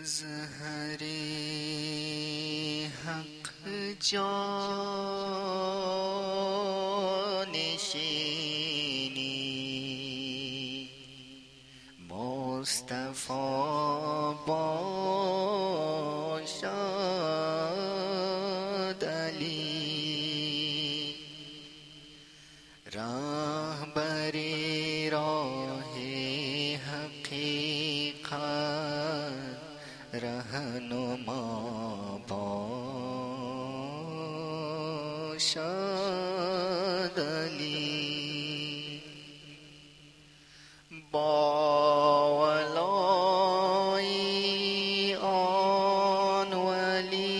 مظهر حق جانشینی مصطفی با নিশাদ আলী বাওয়ালাই আনওয়ালি।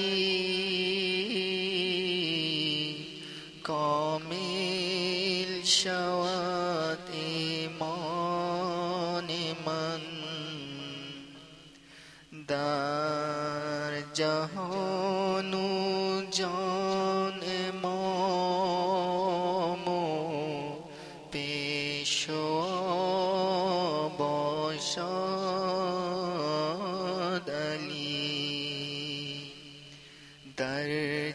কামিল শাওয়াত ইমান মান। দার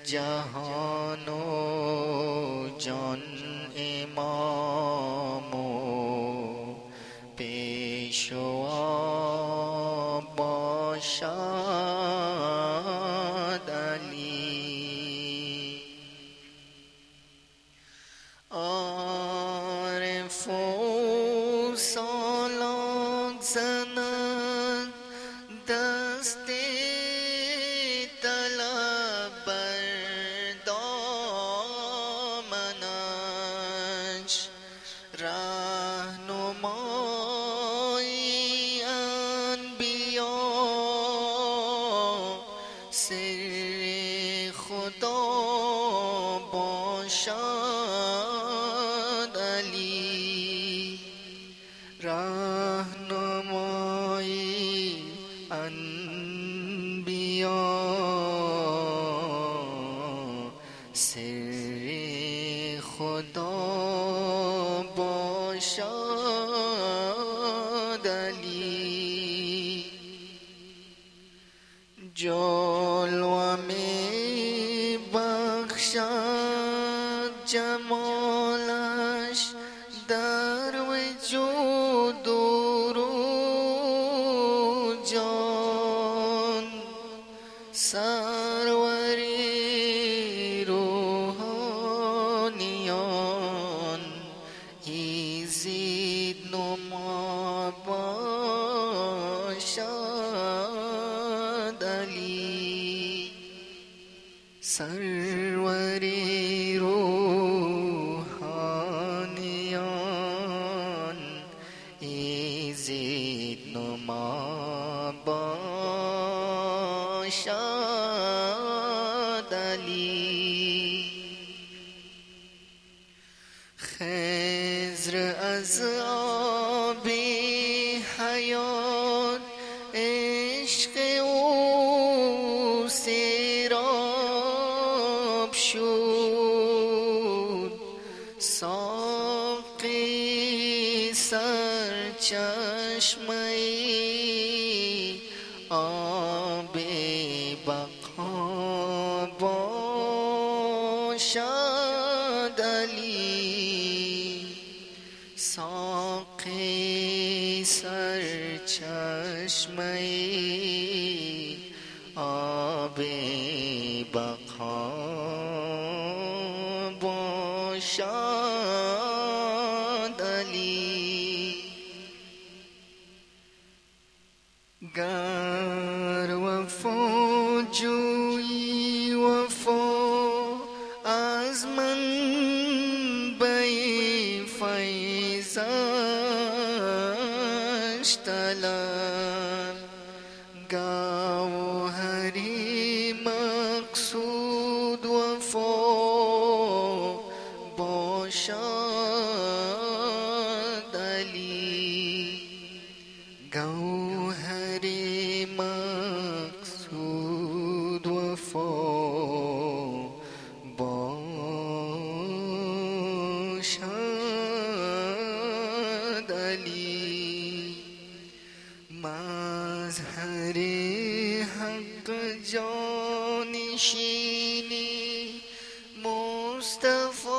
জাহান জন ইমাম পেশোয়া বসাদ আলী আর ফোসলক সনা তো বসাদালি রাহনময় অনবিয় সিরে খুদ বসাদালি জয় جمالش در وجود و رو جان سروری روحانیان ایزید نما باشد علی سروری باشد علی خزر از آب حیات عشق او سیراب شد. ساقی سرچشمه दली साखे सर चश्मे आबे बखा बोशादली गर वफो जुई वफो आजमन فیضش شيني. مصطفى